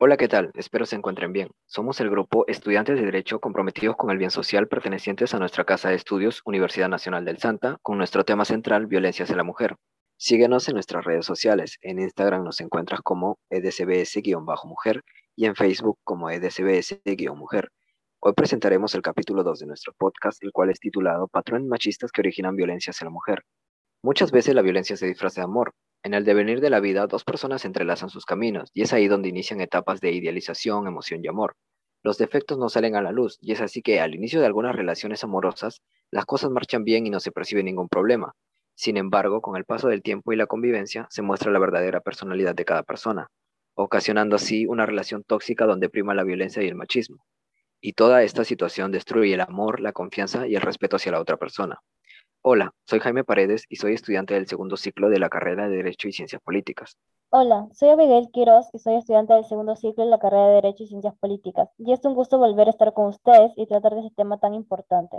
Hola, ¿qué tal? Espero se encuentren bien. Somos el grupo Estudiantes de Derecho comprometidos con el bien social pertenecientes a nuestra Casa de Estudios Universidad Nacional del Santa, con nuestro tema central, violencia hacia la mujer. Síguenos en nuestras redes sociales. En Instagram nos encuentras como EDCBS-mujer y en Facebook como EDCBS-mujer. Hoy presentaremos el capítulo 2 de nuestro podcast, el cual es titulado Patrones machistas que originan violencia hacia la mujer. Muchas veces la violencia se disfraza de amor, en el devenir de la vida, dos personas entrelazan sus caminos, y es ahí donde inician etapas de idealización, emoción y amor. Los defectos no salen a la luz, y es así que al inicio de algunas relaciones amorosas, las cosas marchan bien y no se percibe ningún problema. Sin embargo, con el paso del tiempo y la convivencia, se muestra la verdadera personalidad de cada persona, ocasionando así una relación tóxica donde prima la violencia y el machismo. Y toda esta situación destruye el amor, la confianza y el respeto hacia la otra persona. Hola, soy Jaime Paredes y soy estudiante del segundo ciclo de la carrera de Derecho y Ciencias Políticas. Hola, soy Abigail Quiroz y soy estudiante del segundo ciclo de la carrera de Derecho y Ciencias Políticas. Y es un gusto volver a estar con ustedes y tratar de este tema tan importante.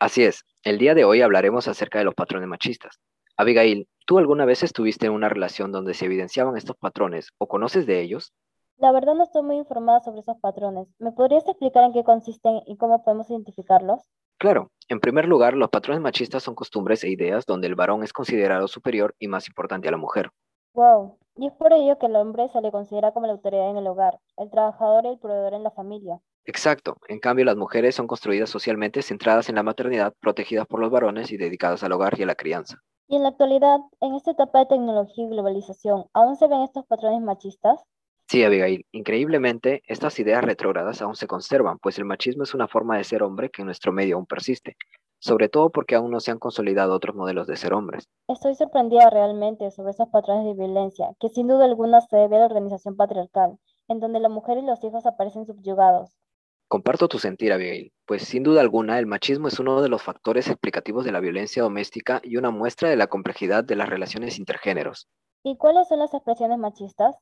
Así es, el día de hoy hablaremos acerca de los patrones machistas. Abigail, ¿tú alguna vez estuviste en una relación donde se evidenciaban estos patrones o conoces de ellos? La verdad no estoy muy informada sobre esos patrones. ¿Me podrías explicar en qué consisten y cómo podemos identificarlos? Claro, en primer lugar, los patrones machistas son costumbres e ideas donde el varón es considerado superior y más importante a la mujer. Wow, y es por ello que el hombre se le considera como la autoridad en el hogar, el trabajador y el proveedor en la familia. Exacto, en cambio las mujeres son construidas socialmente centradas en la maternidad, protegidas por los varones y dedicadas al hogar y a la crianza. Y en la actualidad, en esta etapa de tecnología y globalización, ¿aún se ven estos patrones machistas? Sí, Abigail, increíblemente, estas ideas retrógradas aún se conservan, pues el machismo es una forma de ser hombre que en nuestro medio aún persiste, sobre todo porque aún no se han consolidado otros modelos de ser hombres. Estoy sorprendida realmente sobre esos patrones de violencia, que sin duda alguna se debe a la organización patriarcal, en donde la mujer y los hijos aparecen subyugados. Comparto tu sentir, Abigail, pues sin duda alguna el machismo es uno de los factores explicativos de la violencia doméstica y una muestra de la complejidad de las relaciones intergéneros. ¿Y cuáles son las expresiones machistas?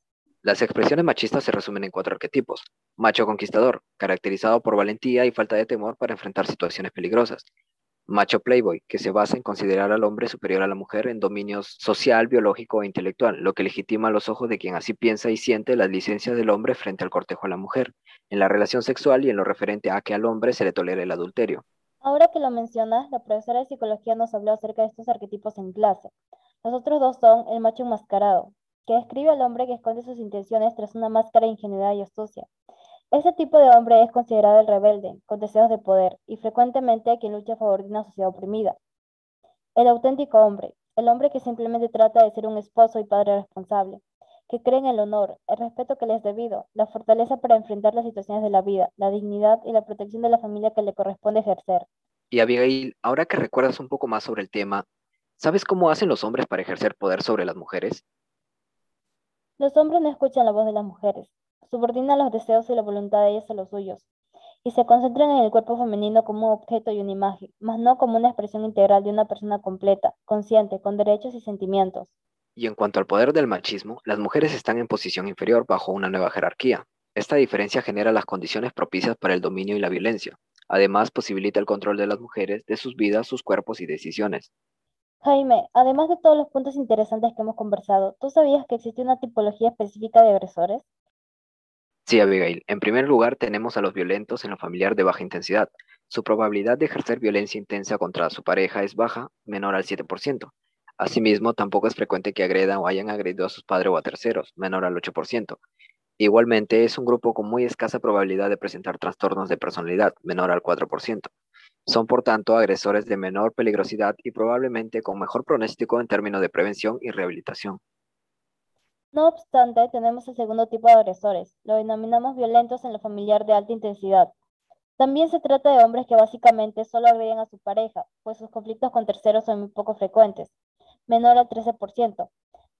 Las expresiones machistas se resumen en cuatro arquetipos. Macho conquistador, caracterizado por valentía y falta de temor para enfrentar situaciones peligrosas. Macho playboy, que se basa en considerar al hombre superior a la mujer en dominios social, biológico e intelectual, lo que legitima a los ojos de quien así piensa y siente las licencias del hombre frente al cortejo a la mujer, en la relación sexual y en lo referente a que al hombre se le tolere el adulterio. Ahora que lo mencionas, la profesora de psicología nos habló acerca de estos arquetipos en clase. Los otros dos son el macho enmascarado, que describe al hombre que esconde sus intenciones tras una máscara ingenuidad y astucia. Ese tipo de hombre es considerado el rebelde, con deseos de poder, y frecuentemente quien lucha a favor de una sociedad oprimida. El auténtico hombre, el hombre que simplemente trata de ser un esposo y padre responsable, que cree en el honor, el respeto que le es debido, la fortaleza para enfrentar las situaciones de la vida, la dignidad y la protección de la familia que le corresponde ejercer. Y Abigail, ahora que recuerdas un poco más sobre el tema, ¿sabes cómo hacen los hombres para ejercer poder sobre las mujeres? Los hombres no escuchan la voz de las mujeres, subordinan los deseos y la voluntad de ellas a los suyos, y se concentran en el cuerpo femenino como un objeto y una imagen, mas no como una expresión integral de una persona completa, consciente, con derechos y sentimientos. Y en cuanto al poder del machismo, las mujeres están en posición inferior bajo una nueva jerarquía. Esta diferencia genera las condiciones propicias para el dominio y la violencia. Además, posibilita el control de las mujeres, de sus vidas, sus cuerpos y decisiones. Jaime, además de todos los puntos interesantes que hemos conversado, ¿tú sabías que existe una tipología específica de agresores? Sí, Abigail. En primer lugar, tenemos a los violentos en lo familiar de baja intensidad. Su probabilidad de ejercer violencia intensa contra su pareja es baja, menor al 7%. Asimismo, tampoco es frecuente que agredan o hayan agredido a sus padres o a terceros, menor al 8%. Igualmente, es un grupo con muy escasa probabilidad de presentar trastornos de personalidad, menor al 4%. Son por tanto agresores de menor peligrosidad y probablemente con mejor pronóstico en términos de prevención y rehabilitación. No obstante, tenemos el segundo tipo de agresores, lo denominamos violentos en lo familiar de alta intensidad. También se trata de hombres que básicamente solo agreden a su pareja, pues sus conflictos con terceros son muy poco frecuentes, menor al 13%.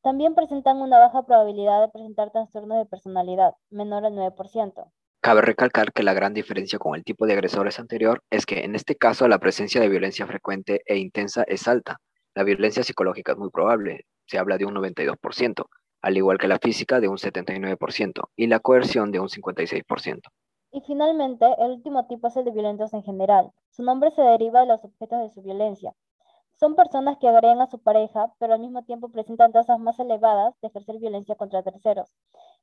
También presentan una baja probabilidad de presentar trastornos de personalidad, menor al 9%. Cabe recalcar que la gran diferencia con el tipo de agresores anterior es que en este caso la presencia de violencia frecuente e intensa es alta. La violencia psicológica es muy probable, se habla de un 92%, al igual que la física de un 79% y la coerción de un 56%. Y finalmente, el último tipo es el de violentos en general. Su nombre se deriva de los objetos de su violencia. Son personas que agregan a su pareja, pero al mismo tiempo presentan tasas más elevadas de ejercer violencia contra terceros,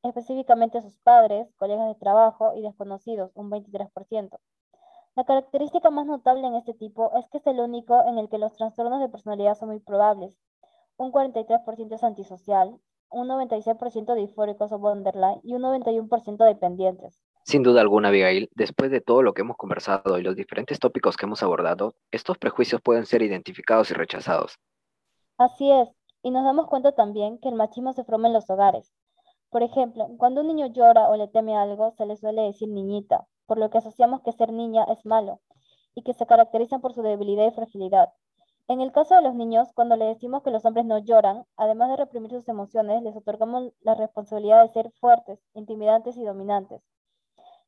específicamente sus padres, colegas de trabajo y desconocidos, un 23%. La característica más notable en este tipo es que es el único en el que los trastornos de personalidad son muy probables. Un 43% es antisocial, un 96% disfóricos o borderline y un 91% dependientes. Sin duda alguna, Abigail, después de todo lo que hemos conversado y los diferentes tópicos que hemos abordado, estos prejuicios pueden ser identificados y rechazados. Así es, y nos damos cuenta también que el machismo se forma en los hogares. Por ejemplo, cuando un niño llora o le teme algo, se le suele decir niñita, por lo que asociamos que ser niña es malo y que se caracterizan por su debilidad y fragilidad. En el caso de los niños, cuando le decimos que los hombres no lloran, además de reprimir sus emociones, les otorgamos la responsabilidad de ser fuertes, intimidantes y dominantes.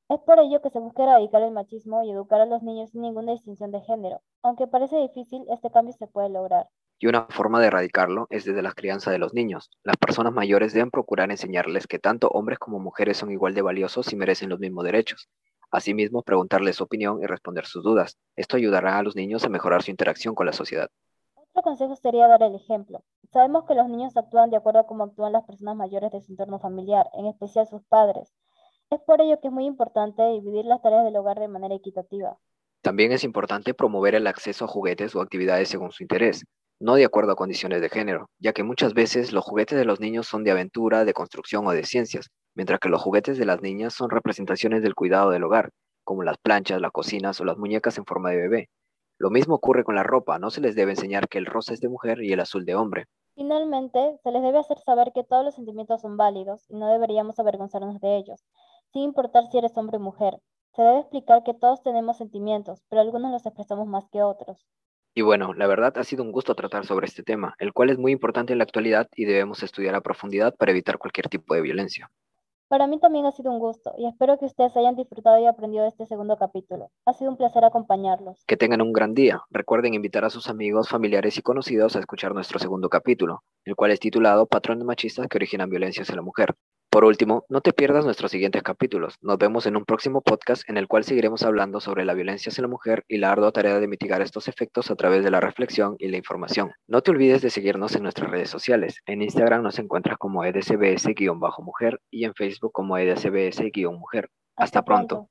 Es por ello que se busca erradicar el machismo y educar a los niños sin ninguna distinción de género. Aunque parece difícil, este cambio se puede lograr. Y una forma de erradicarlo es desde la crianza de los niños. Las personas mayores deben procurar enseñarles que tanto hombres como mujeres son igual de valiosos y merecen los mismos derechos. Asimismo, preguntarles su opinión y responder sus dudas. Esto ayudará a los niños a mejorar su interacción con la sociedad. Otro consejo sería dar el ejemplo. Sabemos que los niños actúan de acuerdo a cómo actúan las personas mayores de su entorno familiar, en especial sus padres. Es por ello que es muy importante dividir las tareas del hogar de manera equitativa. También es importante promover el acceso a juguetes o actividades según su interés, no de acuerdo a condiciones de género, ya que muchas veces los juguetes de los niños son de aventura, de construcción o de ciencias, mientras que los juguetes de las niñas son representaciones del cuidado del hogar, como las planchas, las cocinas o las muñecas en forma de bebé. Lo mismo ocurre con la ropa, no se les debe enseñar que el rosa es de mujer y el azul de hombre. Finalmente, se les debe hacer saber que todos los sentimientos son válidos y no deberíamos avergonzarnos de ellos, sin importar si eres hombre o mujer. Se debe explicar que todos tenemos sentimientos, pero algunos los expresamos más que otros. Y bueno, la verdad ha sido un gusto tratar sobre este tema, el cual es muy importante en la actualidad y debemos estudiar a profundidad para evitar cualquier tipo de violencia. Para mí también ha sido un gusto y espero que ustedes hayan disfrutado y aprendido de este segundo capítulo. Ha sido un placer acompañarlos. Que tengan un gran día. Recuerden invitar a sus amigos, familiares y conocidos a escuchar nuestro segundo capítulo, el cual es titulado Patrones machistas que originan violencia hacia la mujer. Por último, no te pierdas nuestros siguientes capítulos. Nos vemos en un próximo podcast en el cual seguiremos hablando sobre la violencia hacia la mujer y la ardua tarea de mitigar estos efectos a través de la reflexión y la información. No te olvides de seguirnos en nuestras redes sociales. En Instagram nos encuentras como edsbs-mujer y en Facebook como edsbs-mujer. Hasta, pronto.